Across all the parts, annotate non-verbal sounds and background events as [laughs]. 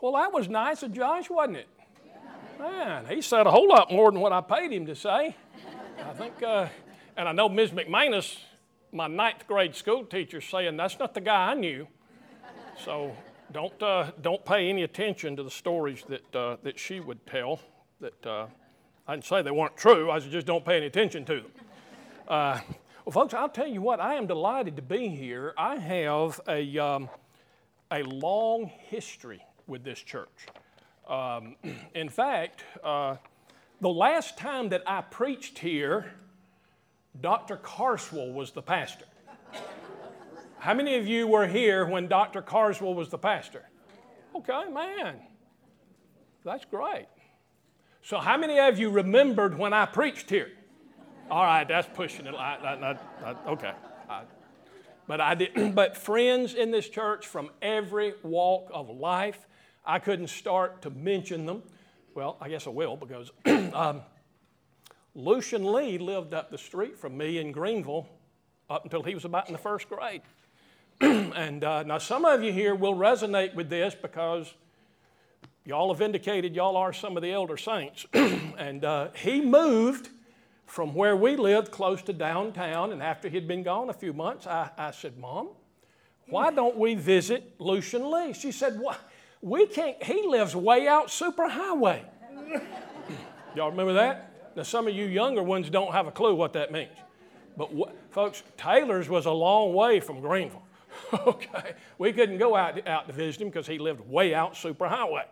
Well, that was nice of Josh, wasn't it? Man, he said a whole lot more than what I paid him to say. I think, uh, and I know Ms. McManus, my ninth grade school teacher, saying that's not the guy I knew. So don't, uh, don't pay any attention to the stories that, uh, that she would tell. That uh, I didn't say they weren't true, I just don't pay any attention to them. Uh, well, folks, I'll tell you what, I am delighted to be here. I have a, um, a long history with this church. Um, [clears throat] in fact, uh, the last time that I preached here, Dr. Carswell was the pastor. How many of you were here when Dr. Carswell was the pastor? Okay, man. That's great. So, how many of you remembered when I preached here? All right, that's pushing it. I, I, I, okay. but I did. [clears throat] But friends in this church from every walk of life, I couldn't start to mention them. Well, I guess I will because [clears throat] um, Lucian Lee lived up the street from me in Greenville up until he was about in the first grade. [clears throat] and uh, now, some of you here will resonate with this because y'all have indicated y'all are some of the elder saints. [clears throat] and uh, he moved from where we lived close to downtown. And after he'd been gone a few months, I, I said, Mom, why don't we visit Lucian Lee? She said, What? We can't, he lives way out superhighway. [laughs] Y'all remember that? Now, some of you younger ones don't have a clue what that means. But folks, Taylors was a long way from Greenville. [laughs] okay, we couldn't go out, out to visit him because he lived way out superhighway.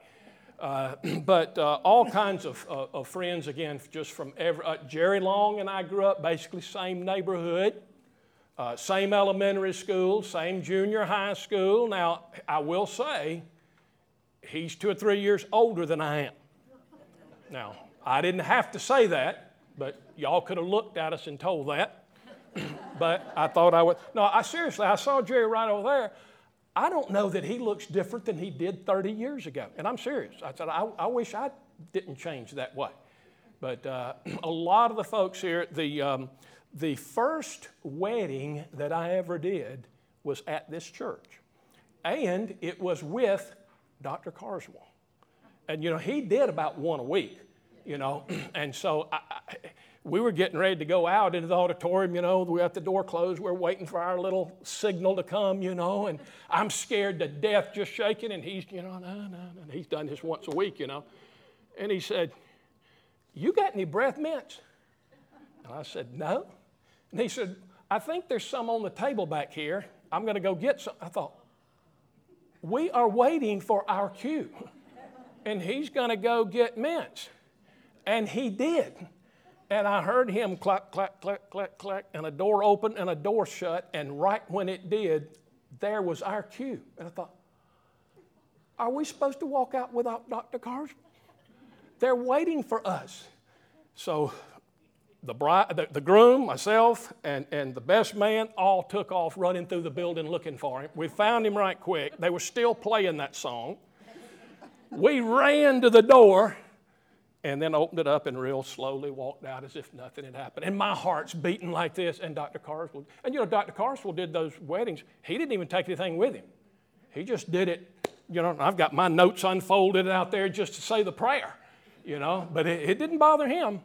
Uh, [clears throat] but uh, all kinds of, uh, of, friends, again, just from every, uh, Jerry Long and I grew up basically same neighborhood, uh, same elementary school, same junior high school. Now, I will say, he's two or three years older than I am. Now, I didn't have to say that, but y'all could have looked at us and told that. [clears throat] but I thought I would. No, I seriously, I saw Jerry right over there. I don't know that he looks different than he did 30 years ago. And I'm serious. I said, I, I wish I didn't change that way. But uh, [clears throat] a lot of the folks here, the, um, the first wedding that I ever did was at this church. And it was with Dr. Carswell. And, you know, he did about one a week, you know. [clears throat] and so I, I, we were getting ready to go out into the auditorium, you know. We got the door closed. We're waiting for our little signal to come, you know. And I'm scared to death, just shaking. And he's, you know, no, no, no. He's done this once a week, you know. And he said, You got any breath mints? And I said, No. And he said, I think there's some on the table back here. I'm going to go get some. I thought, we are waiting for our cue. And he's going to go get mints. And he did. And I heard him clack, clack, clack, clack, clack, and a door opened and a door shut. And right when it did, there was our cue. And I thought, are we supposed to walk out without Dr. Carswell? They're waiting for us. So the, bride, the, the, groom, myself, and, and the best man all took off running through the building looking for him. We found him right quick. They were still playing that song. We ran to the door and then opened it up and real slowly walked out as if nothing had happened. And my heart's beating like this. And Dr. Carswell, and you know, Dr. Carswell did those weddings. He didn't even take anything with him. He just did it. You know, I've got my notes unfolded out there just to say the prayer, you know, but it, it didn't bother him.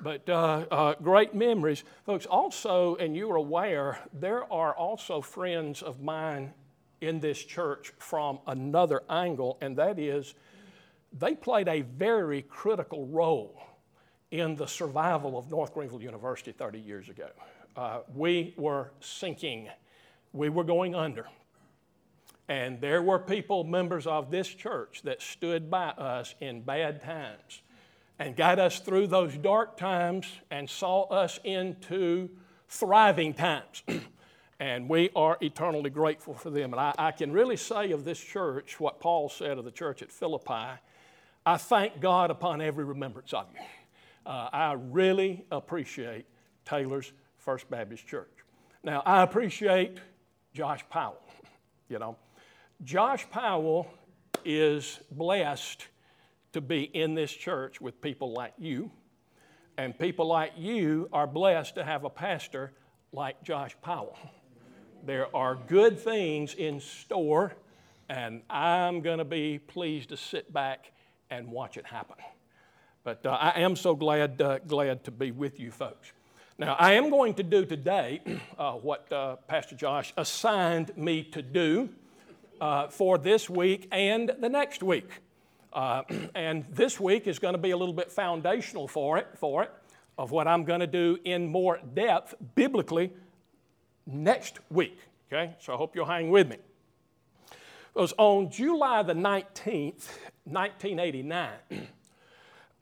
But uh, uh, great memories. Folks, also, and you're aware, there are also friends of mine in this church from another angle, and that is they played a very critical role in the survival of North Greenville University 30 years ago. Uh, we were sinking, we were going under. And there were people, members of this church, that stood by us in bad times and got us through those dark times and saw us into thriving times. [clears throat] and we are eternally grateful for them. And I, I, can really say of this church what Paul said of the church at Philippi I thank God upon every remembrance of you. Uh, I really appreciate Taylors First Baptist Church. Now, I appreciate Josh Powell. [laughs] You know, Josh Powell is blessed to be in this church with people like you. And people like you are blessed to have a pastor like Josh Powell. There are good things in store and I'm going to be pleased to sit back and watch it happen. But uh, I am so glad, uh, glad to be with you folks. Now, I am going to do today [clears throat] uh, what uh, Pastor Josh assigned me to do uh, for this week and the next week. Uh, [clears throat] and this week is going to be a little bit foundational for it, for it, of what I'm going to do in more depth biblically next week. Okay, so I hope you'll hang with me. It was on July the 19th, 1989, [clears throat]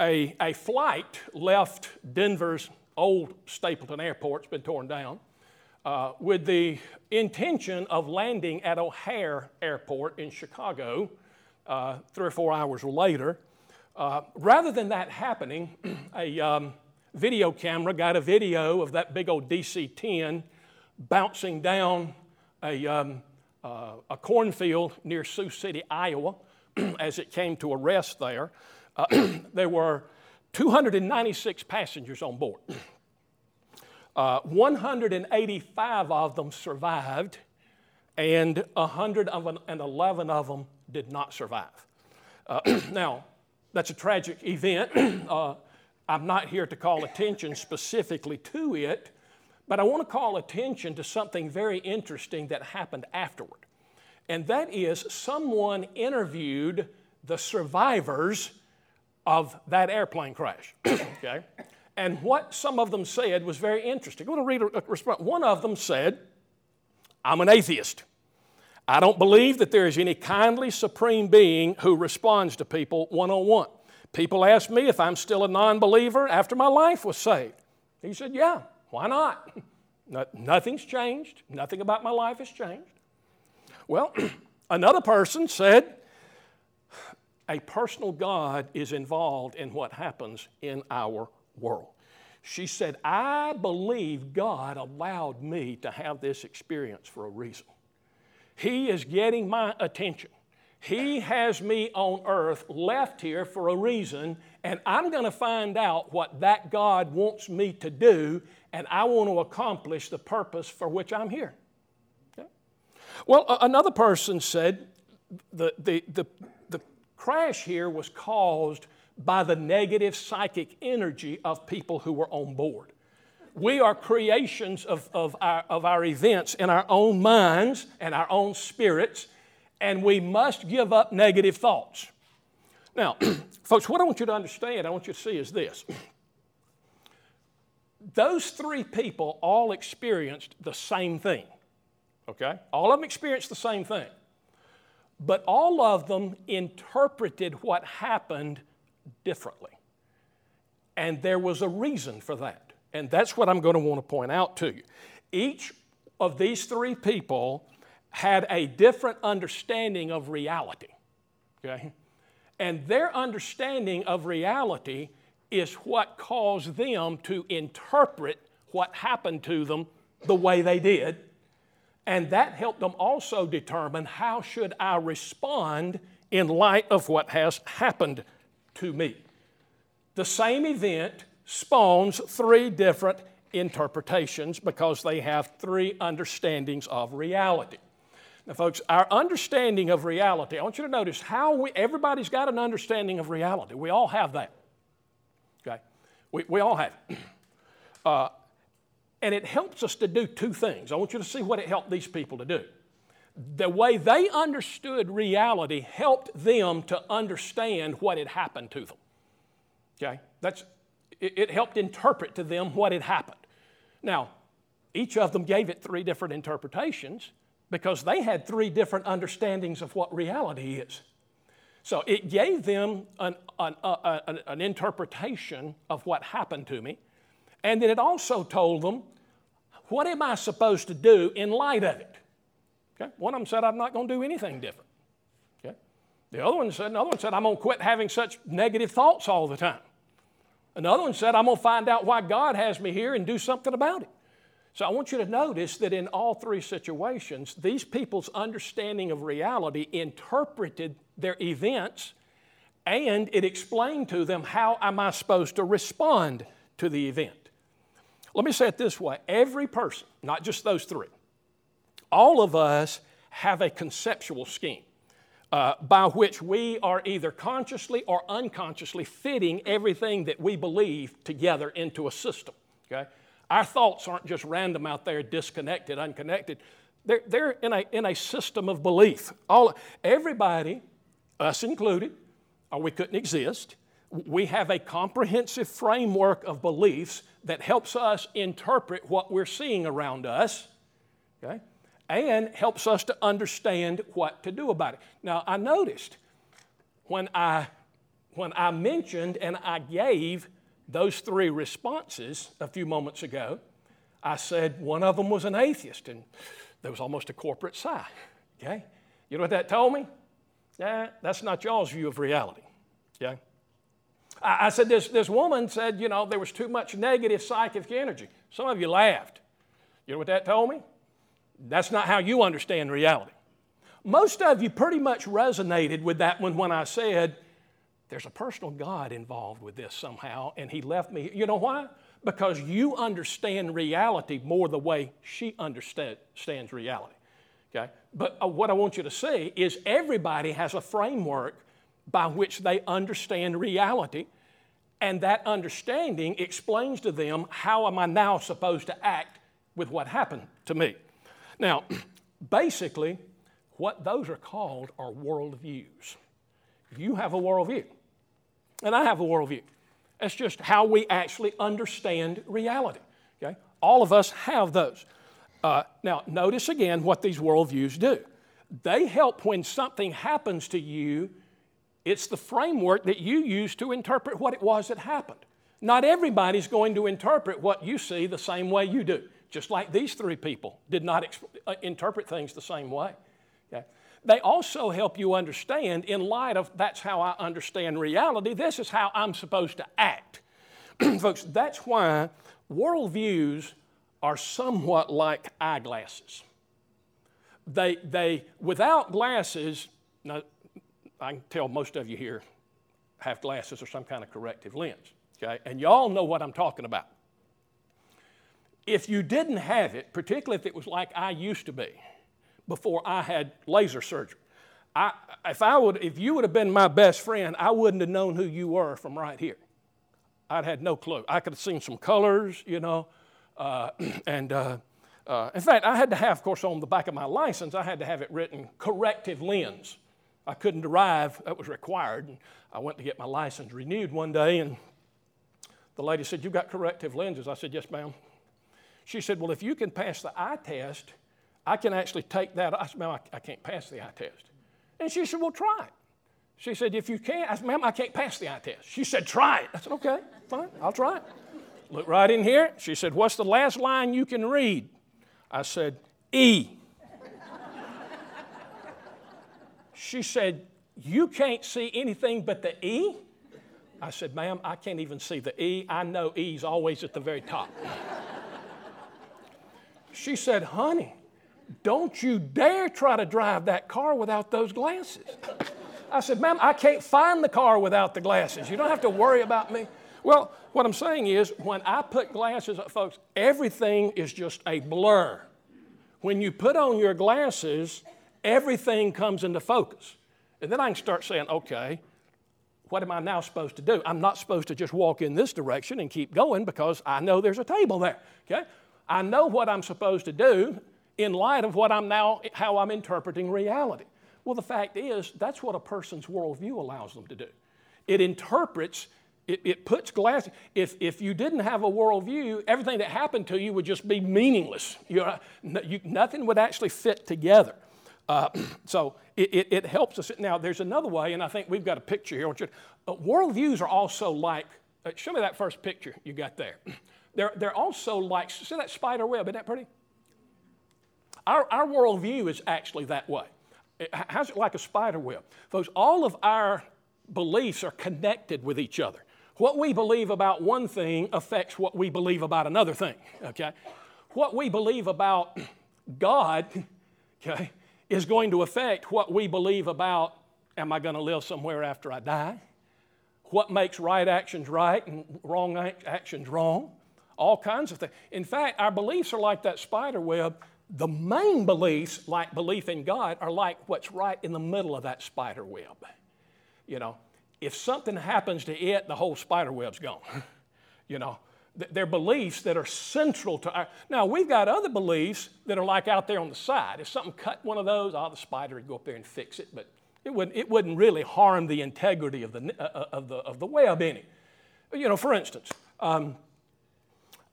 a, a flight left Denver's old Stapleton Airport, it's been torn down, uh, with the intention of landing at O'Hare Airport in Chicago uh, three or four hours later. Uh, rather than that happening, [clears throat] a um, video camera got a video of that big old DC 10 bouncing down a, um, uh, a cornfield near Sioux City, Iowa, [clears throat] as it came to a rest there. Uh, [clears throat] there were 296 passengers on board. Uh, 185 of them survived, and 111 of them did not survive. Uh, [clears throat] now, that's a tragic event. [clears throat] Uh, I'm not here to call attention specifically to it, but I want to call attention to something very interesting that happened afterward. And that is someone interviewed the survivors of that airplane crash. [clears throat] okay? And what some of them said was very interesting. I want to read a response. One of them said, I'm an atheist. I don't believe that there is any kindly supreme being who responds to people one on one. People ask me if I'm still a non believer after my life was saved. He said, Yeah, why not? [laughs] Nothing's changed. Nothing about my life has changed. Well, [clears throat] another person said, a personal God is involved in what happens in our world. She said, I believe God allowed me to have this experience for a reason. He is getting my attention. He has me on earth, left here for a reason, and I'm going to find out what that God wants me to do, and I want to accomplish the purpose for which I'm here. Okay? Well, another person said the, the, the, the crash here was caused by the negative psychic energy of people who were on board. We are creations of, of, our, of our events in our own minds and our own spirits, and we must give up negative thoughts. Now, [clears throat] folks, what I want you to understand, I want you to see is this. Those three people all experienced the same thing, okay? All of them experienced the same thing. But all of them interpreted what happened differently. And there was a reason for that. And that's what I'm going to want to point out to you. Each of these three people had a different understanding of reality. Okay? And their understanding of reality is what caused them to interpret what happened to them the way they did. And that helped them also determine how should I respond in light of what has happened to me. The same event spawns three different interpretations because they have three understandings of reality. Now, folks, our understanding of reality, I want you to notice how we, everybody's got an understanding of reality. We all have that. Okay? We, we all have it. [clears throat] Uh, and it helps us to do two things. I want you to see what it helped these people to do the way they understood reality helped them to understand what had happened to them. Okay? That's, it, it helped interpret to them what had happened. Now, each of them gave it three different interpretations because they had three different understandings of what reality is. So it gave them an, an, uh, an, an interpretation of what happened to me, and then it also told them, what am I supposed to do in light of it? Okay? One of them said, I'm not going to do anything different. Okay? The other one said, another one said, I'm going to quit having such negative thoughts all the time. Another one said, I'm going to find out why God has me here and do something about it. So I want you to notice that in all three situations, these people's understanding of reality interpreted their events and it explained to them how am I supposed to respond to the event. Let me say it this way every person, not just those three, all of us have a conceptual scheme. Uh, by which we are either consciously or unconsciously fitting everything that we believe together into a system. Okay? Our thoughts aren't just random out there, disconnected, unconnected. They're, they're in, a, in a system of belief. All, everybody, us included, or we couldn't exist, we have a comprehensive framework of beliefs that helps us interpret what we're seeing around us. Okay? And helps us to understand what to do about it. Now, I noticed when I, when I mentioned and I gave those three responses a few moments ago, I said one of them was an atheist, and there was almost a corporate sigh. Okay? You know what that told me? Yeah, that's not y'all's view of reality. Okay? I, I said this, this woman said, you know, there was too much negative psychic energy. Some of you laughed. You know what that told me? That's not how you understand reality. Most of you pretty much resonated with that one when I said, there's a personal God involved with this somehow, and He left me. You know why? Because you understand reality more the way she understands reality. Okay? But uh, what I want you to see is everybody has a framework by which they understand reality, and that understanding explains to them how am I now supposed to act with what happened to me. Now, [clears throat] basically, what those are called are worldviews. You have a worldview, and I have a worldview. That's just how we actually understand reality. Okay? All of us have those. Uh, now, notice again what these worldviews do. They help when something happens to you, it's the framework that you use to interpret what it was that happened. Not everybody's going to interpret what you see the same way you do just like these three people did not exp- uh, interpret things the same way. Okay? They also help you understand, in light of that's how I understand reality, this is how I'm supposed to act. [clears throat] Folks, that's why worldviews are somewhat like eyeglasses. They, they, without glasses, now, I can tell most of you here have glasses or some kind of corrective lens, okay? And y'all know what I'm talking about if you didn't have it, particularly if it was like I used to be before I had laser surgery, I, if, I would, if you would have been my best friend, I wouldn't have known who you were from right here. I'd had no clue. I could have seen some colors, you know, uh, [clears throat] and uh, uh, in fact, I had to have, of course, on the back of my license, I had to have it written corrective lens. I couldn't drive, that was required. And I went to get my license renewed one day, and the lady said, You've got corrective lenses. I said, Yes, ma'am. She said, Well, if you can pass the eye test, I can actually take that. I said, Ma'am, I, I can't pass the eye test. And she said, Well, try it. She said, If you can't, I said, Ma'am, I can't pass the eye test. She said, Try it. I said, Okay, fine, I'll try it. Look right in here. She said, What's the last line you can read? I said, E. she said, You can't see anything but the E? I said, Ma'am, I can't even see the E. I know E's always at the very top. She said, Honey, don't you dare try to drive that car without those glasses. I said, Ma'am, I can't find the car without the glasses. You don't have to worry about me. Well, what I'm saying is, when I put glasses on, folks, everything is just a blur. When you put on your glasses, everything comes into focus. And then I can start saying, okay, what am I now supposed to do? I'm not supposed to just walk in this direction and keep going because I know there's a table there. Okay? I know what I'm supposed to do in light of what I'm now, how I'm interpreting reality. Well, the fact is, that's what a person's worldview allows them to do. It interprets, it, it puts glass. If, if you didn't have a worldview, everything that happened to you would just be meaningless. You, you, nothing would actually fit together. Uh, [clears throat] so it, it, it, helps us. Now, there's another way, and I think we've got a picture here. Uh, worldviews are also like, uh, show me that first picture you got there. [clears throat] They're, they're also like, see that spider web, isn't that pretty? Our, our worldview is actually that way. how's it like a spider web? Folks, all of our beliefs are connected with each other. What we believe about one thing affects what we believe about another thing, okay? What we believe about [clears throat] God, [clears throat] okay, is going to affect what we believe about am I going to live somewhere after I die? What makes right actions right and wrong actions wrong? all kinds of things. In fact, our beliefs are like that spider web. The main beliefs, like belief in God, are like what's right in the middle of that spider web. You know, if something happens to it, the whole spider web's gone. [laughs] you know, they're beliefs that are central to our. Now, we've got other beliefs that are like out there on the side. If something cut one of those, oh, the spider would go up there and fix it, but it wouldn't, it wouldn't really harm the integrity of the, uh, uh, of the, of the web any. You know, for instance, um,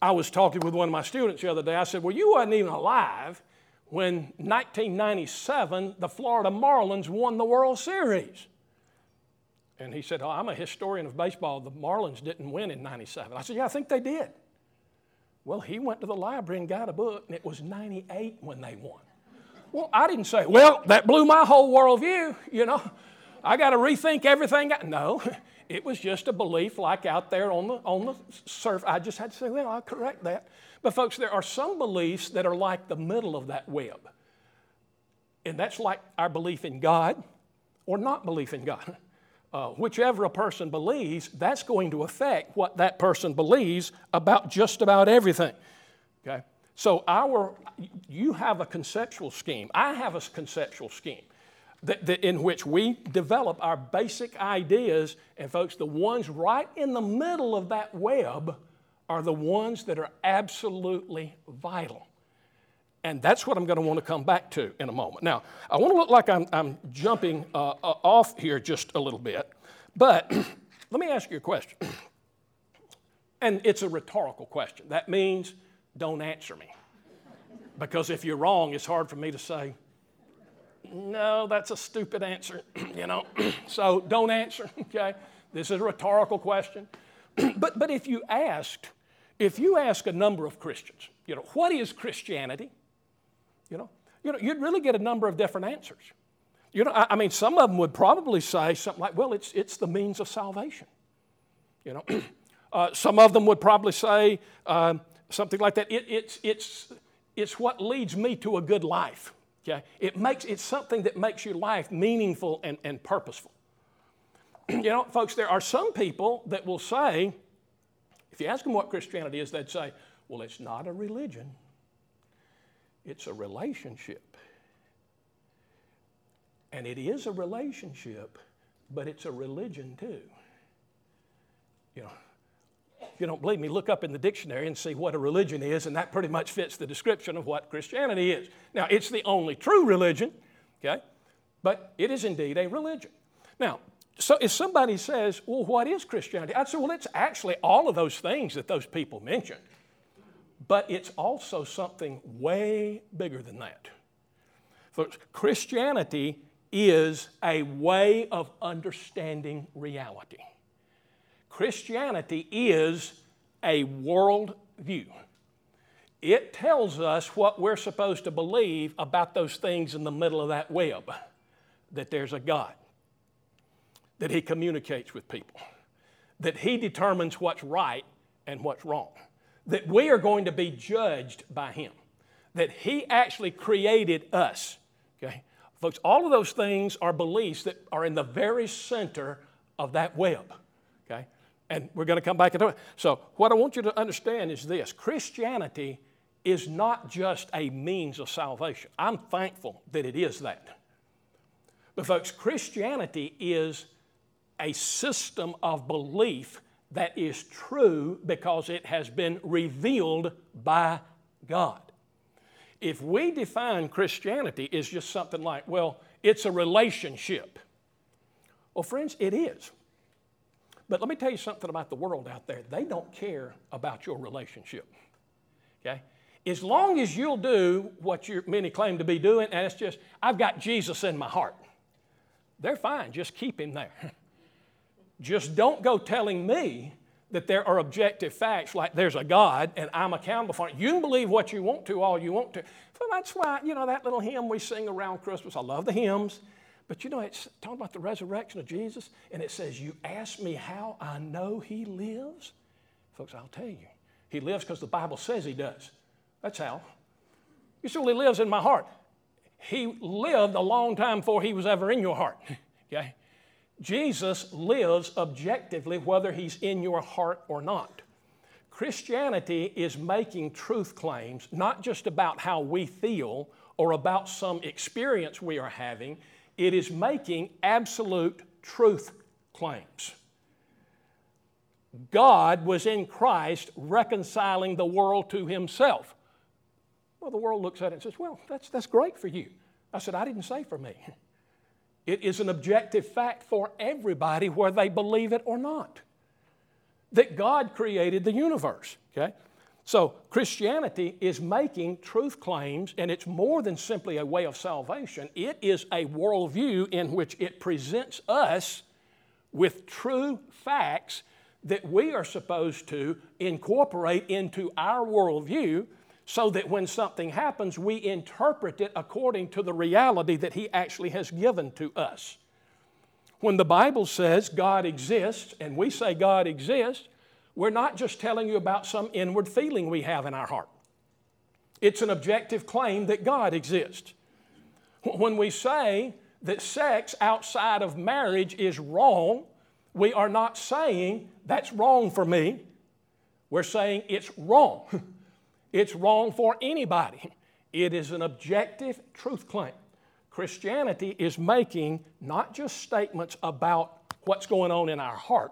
I was talking with one of my students the other day. I said, Well, you wasn't even alive when 1997 the Florida Marlins won the World Series. And he said, oh, I'm a historian of baseball. The Marlins didn't win in 97. I said, Yeah, I think they did. Well, he went to the library and got a book, and it was 98 when they won. Well, I didn't say, Well, that blew my whole worldview, you know. I got to rethink everything. No, [laughs] it was just a belief like out there on the, on the surf. I just had to say, Well, I'll correct that. But, folks, there are some beliefs that are like the middle of that web. And that's like our belief in God or not belief in God. [laughs] Uh, whichever a person believes, that's going to affect what that person believes about just about everything. Okay? So our, you have a conceptual scheme. I have a conceptual scheme that, that in which we develop our basic ideas. And folks, the ones right in the middle of that web are the ones that are absolutely vital. And that's what I'm going to want to come back to in a moment. Now, I want to look like I'm, I'm jumping uh, uh, off here just a little bit, but [clears throat] let me ask you a question. [clears throat] And it's a rhetorical question. That means don't answer me. Because if you're wrong, it's hard for me to say, no, that's a stupid answer, [clears throat] you know. [clears throat] so don't answer, [laughs] okay? This is a rhetorical question. [clears throat] but, but if you asked, if you ask a number of Christians, you know, what is Christianity? You know, you know, you'd really get a number of different answers. You know, I, I mean, some of them would probably say something like, well, it's, it's the means of salvation. You know, uh, some of them would probably say uh, something like that. It, it's, it's, it's what leads me to a good life. Okay? It makes, it's something that makes your life meaningful and, and purposeful. [clears throat] you know, folks, there are some people that will say, if you ask them what Christianity is, they'd say, well, it's not a religion. It's a relationship. And it is a relationship, but it's a religion too. You know, if you don't believe me, look up in the dictionary and see what a religion is, and that pretty much fits the description of what Christianity is. Now, it's the only true religion, okay? But it is indeed a religion. Now, so if somebody says, well, what is Christianity? I'd say, well, it's actually all of those things that those people mentioned but it's also something way bigger than that. Folks, Christianity is a way of understanding reality. Christianity is a world view. It tells us what we're supposed to believe about those things in the middle of that web that there's a God, that He communicates with people, that He determines what's right and what's wrong that we are going to be judged by Him, that He actually created us. Okay? Folks, all of those things are beliefs that are in the very center of that web. And we're going to come back into it. So, what I want you to understand is this Christianity is not just a means of salvation. I'm thankful that it is that. But, folks, Christianity is a system of belief that is true because it has been revealed by God. If we define Christianity as just something like, well, it's a relationship, well, friends, it is. But let me tell you something about the world out there. They don't care about your relationship. Okay? As long as you'll do what you many claim to be doing, and it's just, I've got Jesus in my heart, they're fine. Just keep him there. [laughs] Just don't go telling me that there are objective facts like there's a God and I'm accountable for it. You can believe what you want to, all you want to. So that's why, you know, that little hymn we sing around Christmas, I love the hymns. But you know, it's talking about the resurrection of Jesus, and it says, You ask me how I know he lives? Folks, I'll tell you. He lives because the Bible says he does. That's how. He surely lives in my heart. He lived a long time before he was ever in your heart. [laughs] okay? Jesus lives objectively whether he's in your heart or not. Christianity is making truth claims, not just about how we feel or about some experience we are having, it is making absolute truth claims. God was in Christ reconciling the world to himself. Well, the world looks at it and says, Well, that's, that's great for you. I said, I didn't say for me. [laughs] It is an objective fact for everybody, whether they believe it or not, that God created the universe. Okay? So Christianity is making truth claims, and it's more than simply a way of salvation. It is a worldview in which it presents us with true facts that we are supposed to incorporate into our worldview so that when something happens, we interpret it according to the reality that He actually has given to us. When the Bible says God exists and we say God exists, we're not just telling you about some inward feeling we have in our heart. It's an objective claim that God exists. When we say that sex outside of marriage is wrong, we are not saying that's wrong for me. We're saying it's wrong. [laughs] It's wrong for anybody. It is an objective truth claim. Christianity is making not just statements about what's going on in our heart,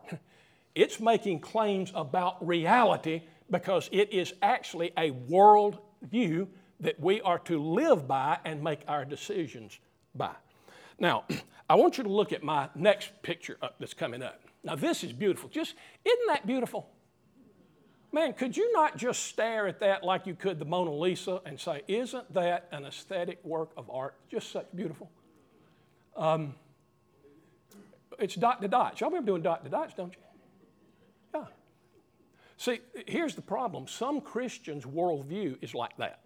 it's making claims about reality because it is actually a world view that we are to live by and make our decisions by. Now, [clears throat] I want you to look at my next picture that's coming up. Now, this is beautiful. Just, isn't that beautiful? Man, could you not just stare at that like you could the Mona Lisa and say, Isn't that an aesthetic work of art? Just such beautiful. Um, it's dot to dots. Y'all remember doing dot to dots, don't you? See, here's the problem some Christians' worldview is like that.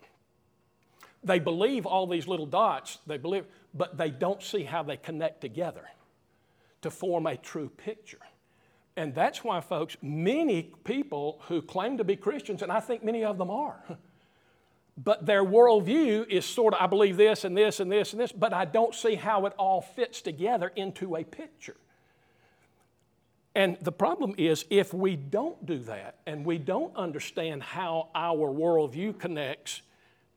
They believe all these little dots, they believe, but they don't see how they connect together to form a true picture. And that's why, folks, many people who claim to be Christians, and I think many of them are, [laughs] but their worldview is sort of, I believe this and this and this and this, but I don't see how it all fits together into a picture. And the problem is, if we don't do that and we don't understand how our worldview connects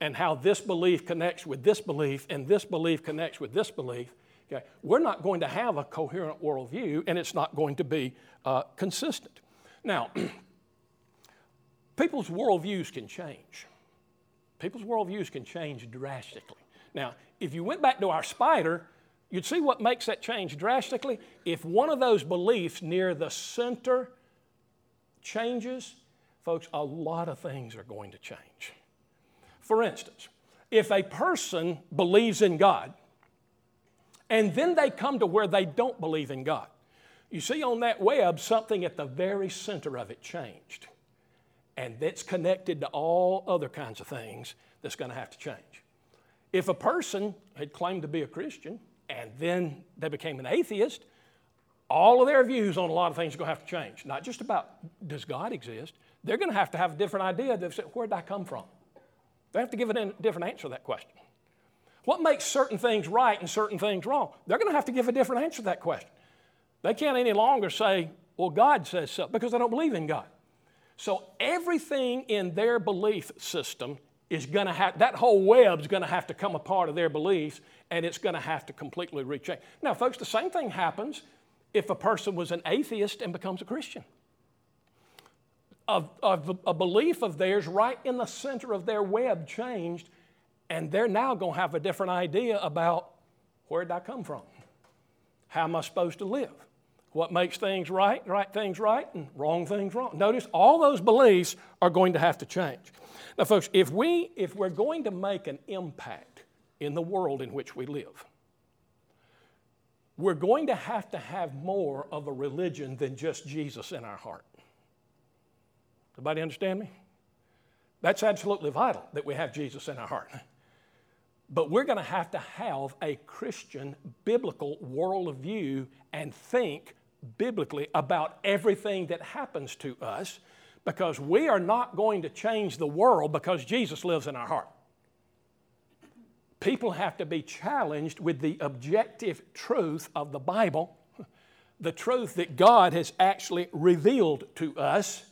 and how this belief connects with this belief and this belief connects with this belief, Okay? We're not going to have a coherent worldview and it's not going to be uh, consistent. Now, [clears throat] people's worldviews can change. People's worldviews can change drastically. Now, if you went back to our spider, you'd see what makes that change drastically. If one of those beliefs near the center changes, folks, a lot of things are going to change. For instance, if a person believes in God, and then they come to where they don't believe in God. You see on that web, something at the very center of it changed. And that's connected to all other kinds of things that's going to have to change. If a person had claimed to be a Christian and then they became an atheist, all of their views on a lot of things are going to have to change. Not just about does God exist, they're going to have to have a different idea of where did I come from? They have to give a different answer to that question. What makes certain things right and certain things wrong? They're going to have to give a different answer to that question. They can't any longer say, well, God says so, because they don't believe in God. So everything in their belief system is going to have, that whole web's going to have to come apart of their beliefs and it's going to have to completely rechange. Now, folks, the same thing happens if a person was an atheist and becomes a Christian. A, a, a belief of theirs right in the center of their web changed and they're now going to have a different idea about where did I come from? How am I supposed to live? What makes things right, right things right, and wrong things wrong? Notice all those beliefs are going to have to change. Now, folks, if, we, if we're going to make an impact in the world in which we live, we're going to have to have more of a religion than just Jesus in our heart. Everybody understand me? That's absolutely vital that we have Jesus in our heart. But we're going to have to have a Christian biblical worldview and think biblically about everything that happens to us because we are not going to change the world because Jesus lives in our heart. People have to be challenged with the objective truth of the Bible, the truth that God has actually revealed to us,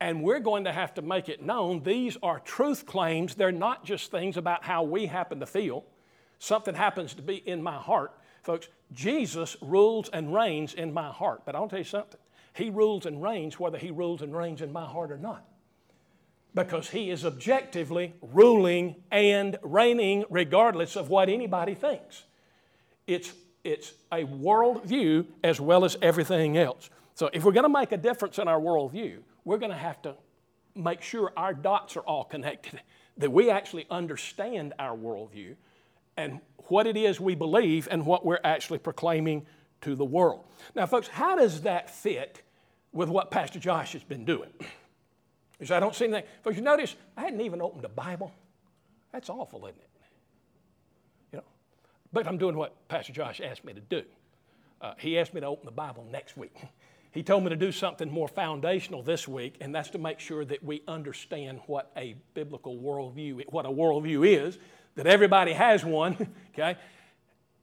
And we're going to have to make it known these are truth claims. They're not just things about how we happen to feel. Something happens to be in my heart. Folks, Jesus rules and reigns in my heart. But I'll tell you something. He rules and reigns whether He rules and reigns in my heart or not. Because He is objectively ruling and reigning regardless of what anybody thinks. It's, it's a worldview as well as everything else. So if we're going to make a difference in our worldview, we're going to have to make sure our dots are all connected, that we actually understand our worldview and what it is we believe and what we're actually proclaiming to the world. Now, folks, how does that fit with what Pastor Josh has been doing? Because I don't see anything. Folks, you notice I hadn't even opened a Bible. That's awful, isn't it? You know, but I'm doing what Pastor Josh asked me to do. Uh, he asked me to open the Bible next week. [laughs] He told me to do something more foundational this week, and that's to make sure that we understand what a biblical worldview, what a worldview is, that everybody has one, [laughs] okay,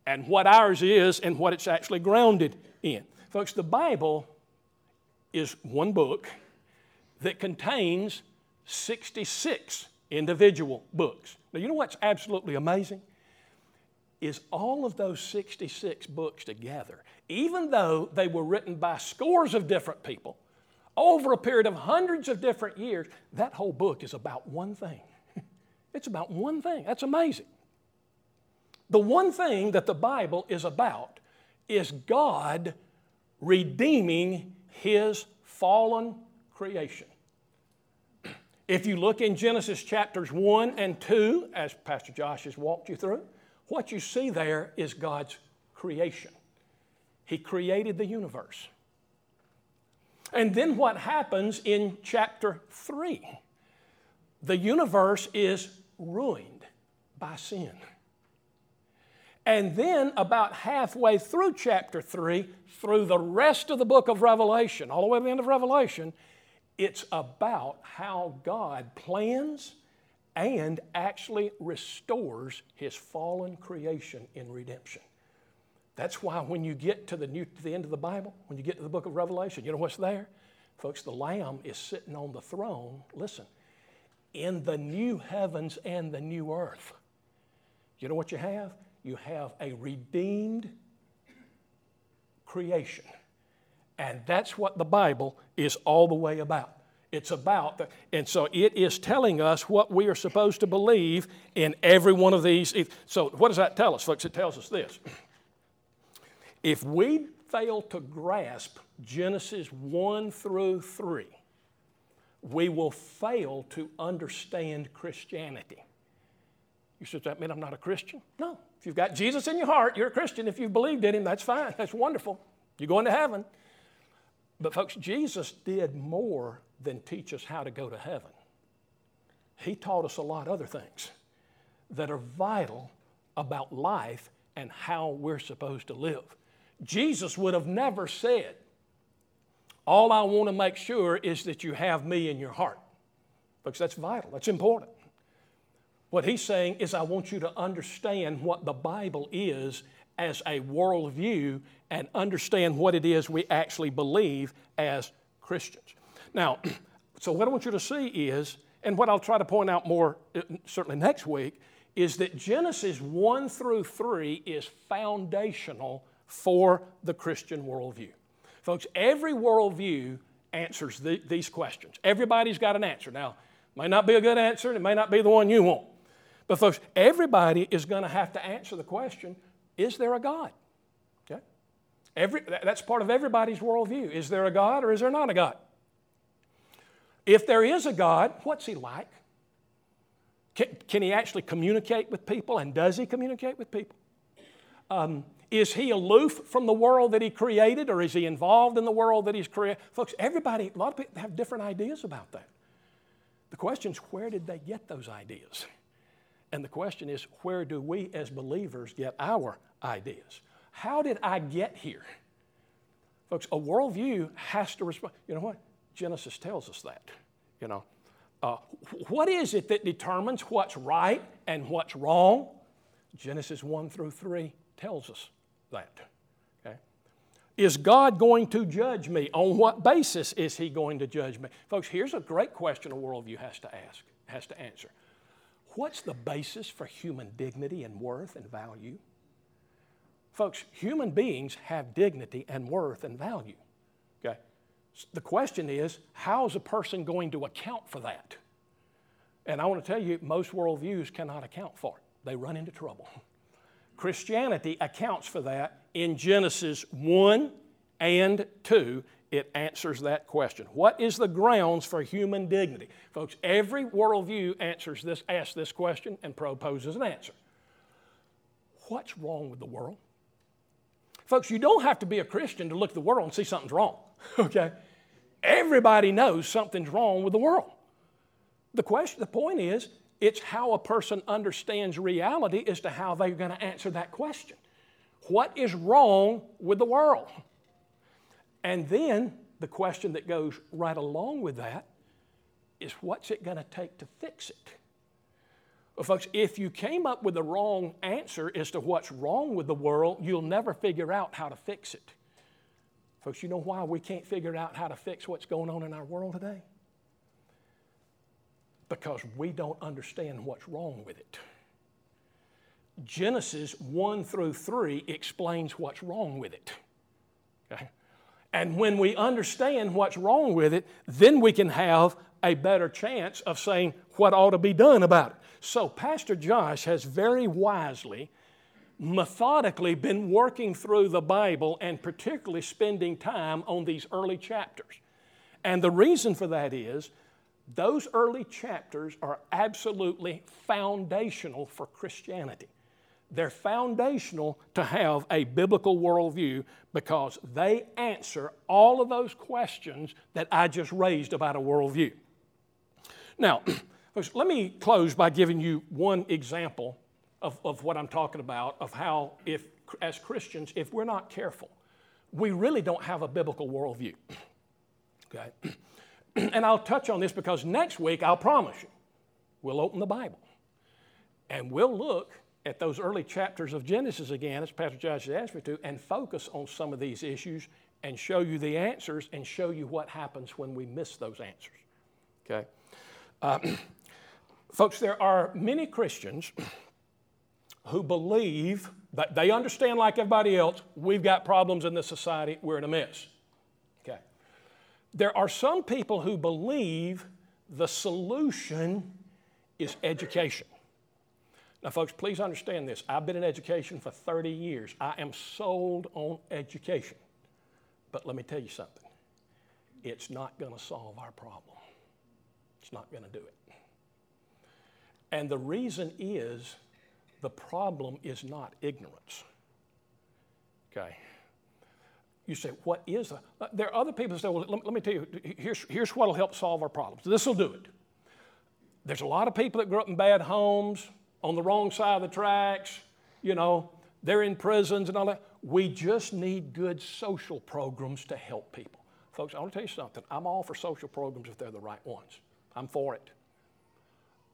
and what ours is and what it's actually grounded in. Folks, the Bible is one book that contains 66 individual books. Now, you know what's absolutely amazing? Is all of those 66 books together even though they were written by scores of different people over a period of hundreds of different years, that whole book is about one thing. It's about one thing. That's amazing. The one thing that the Bible is about is God redeeming His fallen creation. If you look in Genesis chapters 1 and 2, as Pastor Josh has walked you through, what you see there is God's creation. He created the universe. And then what happens in chapter 3? The universe is ruined by sin. And then, about halfway through chapter 3, through the rest of the book of Revelation, all the way to the end of Revelation, it's about how God plans and actually restores his fallen creation in redemption. That's why when you get to the, new, to the end of the Bible, when you get to the book of Revelation, you know what's there? Folks, the Lamb is sitting on the throne, listen, in the new heavens and the new earth. You know what you have? You have a redeemed creation. And that's what the Bible is all the way about. It's about, the, and so it is telling us what we are supposed to believe in every one of these. So, what does that tell us, folks? It tells us this if we fail to grasp Genesis 1 through 3, we will fail to understand Christianity. You said, that mean I'm not a Christian? No. If you've got Jesus in your heart, you're a Christian. If you've believed in Him, that's fine. That's wonderful. You're going to heaven. But, folks, Jesus did more than teach us how to go to heaven. He taught us a lot of other things that are vital about life and how we're supposed to live. Jesus would have never said, All I want to make sure is that you have me in your heart. Because that's vital, that's important. What he's saying is, I want you to understand what the Bible is as a worldview and understand what it is we actually believe as Christians. Now, [clears throat] so what I want you to see is, and what I'll try to point out more uh, certainly next week, is that Genesis 1 through 3 is foundational for the Christian worldview. Folks, every worldview answers the, these questions. Everybody's got an answer. Now, may not be a good answer, and it may not be the one you want. But, folks, everybody is going to have to answer the question is there a God? Okay? Every, that's part of everybody's worldview. Is there a God or is there not a God? If there is a God, what's He like? Can, can He actually communicate with people, and does He communicate with people? Um, is he aloof from the world that he created or is he involved in the world that he's created? Folks, everybody, a lot of people have different ideas about that. The question is, where did they get those ideas? And the question is, where do we as believers get our ideas? How did I get here? Folks, a worldview has to respond. You know what? Genesis tells us that. You know, uh, what is it that determines what's right and what's wrong? Genesis 1 through 3 tells us that. Okay? Is God going to judge me? On what basis is He going to judge me? Folks, here's a great question a worldview has to ask, has to answer. What's the basis for human dignity and worth and value? Folks, human beings have dignity and worth and value. Okay? The question is, how is a person going to account for that? And I want to tell you, most worldviews cannot account for it. They run into trouble. [laughs] Christianity accounts for that in Genesis 1 and 2. It answers that question. What is the grounds for human dignity? Folks, every worldview answers this, asks this question and proposes an answer. What's wrong with the world? Folks, you don't have to be a Christian to look at the world and see something's wrong, [laughs] okay? Everybody knows something's wrong with the world. The question, the point is, it's how a person understands reality as to how they're going to answer that question. What is wrong with the world? And then the question that goes right along with that is what's it going to take to fix it? Well, folks, if you came up with the wrong answer as to what's wrong with the world, you'll never figure out how to fix it. Folks, you know why we can't figure out how to fix what's going on in our world today? Because we don't understand what's wrong with it. Genesis 1 through 3 explains what's wrong with it. Okay? And when we understand what's wrong with it, then we can have a better chance of saying what ought to be done about it. So, Pastor Josh has very wisely, methodically been working through the Bible and particularly spending time on these early chapters. And the reason for that is those early chapters are absolutely foundational for Christianity. They're foundational to have a biblical worldview because they answer all of those questions that I just raised about a worldview. Now, [clears throat] let me close by giving you one example of, of what I'm talking about, of how, if, as Christians, if we're not careful, we really don't have a biblical worldview. [clears throat] Okay? [clears throat] [clears throat] and I'll touch on this because next week, I'll promise you, we'll open the Bible and we'll look at those early chapters of Genesis again, as Pastor Josh has asked me to, and focus on some of these issues and show you the answers and show you what happens when we miss those answers. Okay? Uh, [clears throat] folks, there are many Christians [clears throat] who believe that they understand, like everybody else, we've got problems in this society, we're in a mess. There are some people who believe the solution is education. Now, folks, please understand this. I've been in education for 30 years. I am sold on education. But let me tell you something it's not going to solve our problem. It's not going to do it. And the reason is the problem is not ignorance. Okay. You say, what is that? Uh, there are other people who say, well, let, me tell you, here's, here's what will help solve our problems. This will do it. There's a lot of people that grew up in bad homes, on the wrong side of the tracks, you know, they're in prisons and all that. We just need good social programs to help people. Folks, I want to tell you something. I'm all for social programs if they're the right ones. I'm for it.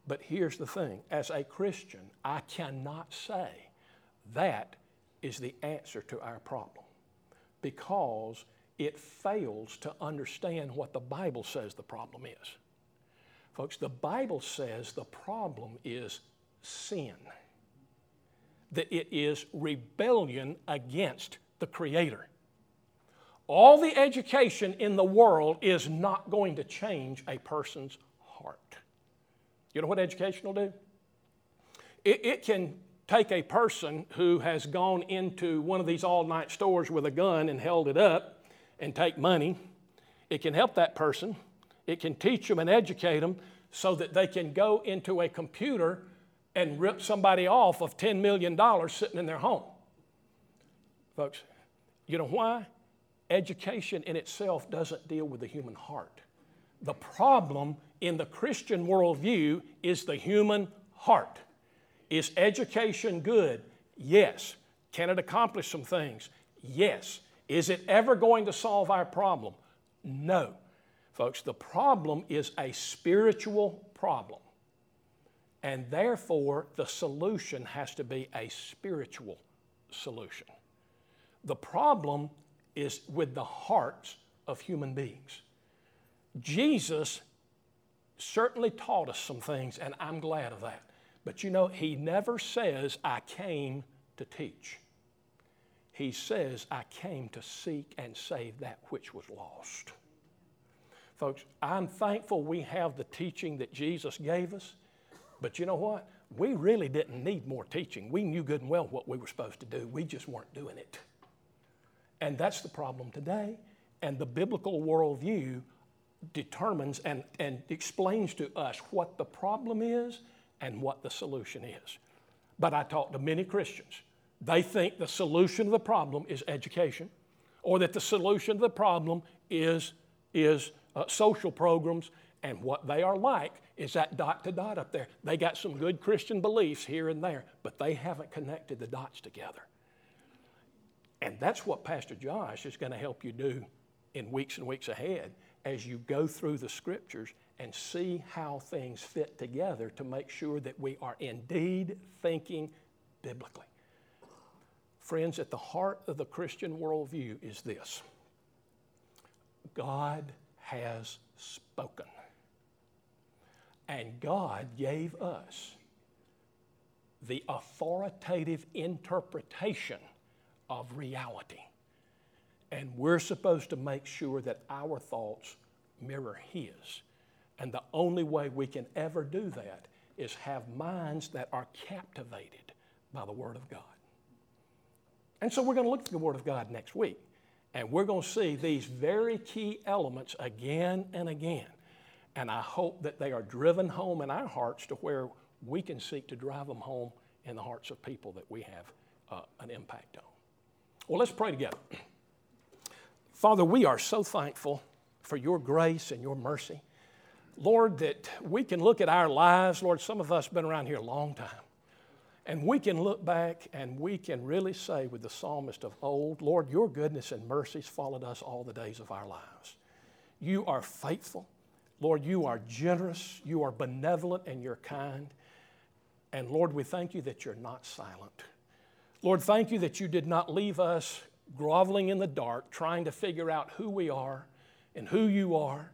But here's the thing as a Christian, I cannot say that is the answer to our problem because it fails to understand what the Bible says the problem is. Folks, the Bible says the problem is sin, that it is rebellion against the Creator. All the education in the world is not going to change a person's heart. you know what education will do? It, it can take a person who has gone into one of these all night stores with a gun and held it up and take money. It can help that person. It can teach them and educate them so that they can go into a computer and rip somebody off of $10 million sitting in their home. Folks, you know why? Education in itself doesn't deal with the human heart. The problem in the Christian worldview is the human heart. Is education good? Yes. Can it accomplish some things? Yes. Is it ever going to solve our problem? No. Folks, the problem is a spiritual problem. And therefore, the solution has to be a spiritual solution. The problem is with the hearts of human beings. Jesus certainly taught us some things, and I'm glad of that. But you know, he never says, I came to teach. He says, I came to seek and save that which was lost. Folks, I'm thankful we have the teaching that Jesus gave us, but you know what? We really didn't need more teaching. We knew good and well what we were supposed to do, we just weren't doing it. And that's the problem today. And the biblical worldview determines and, and explains to us what the problem is and what the solution is. But I talk to many Christians. They think the solution of the problem is education, or that the solution of the problem is, is uh, social programs. And what they are like is that dot to dot up there. They got some good Christian beliefs here and there, but they haven't connected the dots together. And that's what Pastor Josh is going to help you do in weeks and weeks ahead as you go through the scriptures and see how things fit together to make sure that we are indeed thinking biblically. Friends, at the heart of the Christian worldview is this God has spoken. And God gave us the authoritative interpretation of reality. And we're supposed to make sure that our thoughts mirror His. And the only way we can ever do that is have minds that are captivated by the Word of God. And so we're going to look at the Word of God next week. And we're going to see these very key elements again and again. And I hope that they are driven home in our hearts to where we can seek to drive them home in the hearts of people that we have uh, an impact on. Well, let's pray together. Father, we are so thankful for your grace and your mercy. Lord, that we can look at our lives. Lord, some of us have been around here a long time. And we can look back and we can really say with the psalmist of old, Lord, your goodness and mercies followed us all the days of our lives. You are faithful. Lord, you are generous. You are benevolent and you're kind. And Lord, we thank you that you're not silent. Lord, thank you that you did not leave us groveling in the dark, trying to figure out who we are and who you are,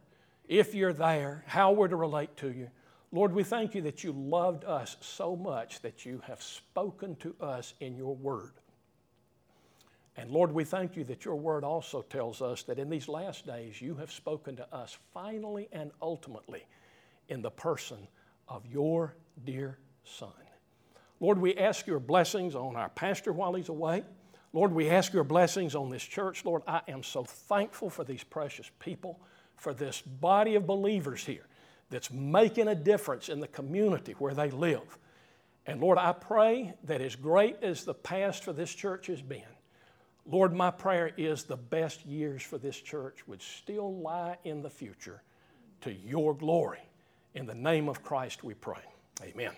if you're there, how we're to relate to you. Lord, we thank you that you loved us so much that you have spoken to us in your word. And Lord, we thank you that your word also tells us that in these last days you have spoken to us finally and ultimately in the person of your dear Son. Lord, we ask your blessings on our pastor while he's away. Lord, we ask your blessings on this church. Lord, I am so thankful for these precious people, for this body of believers here that's making a difference in the community where they live. And Lord, I pray that as great as the past for this church has been, Lord, my prayer is the best years for this church would still lie in the future to your glory. In the name of Christ we pray. Amen.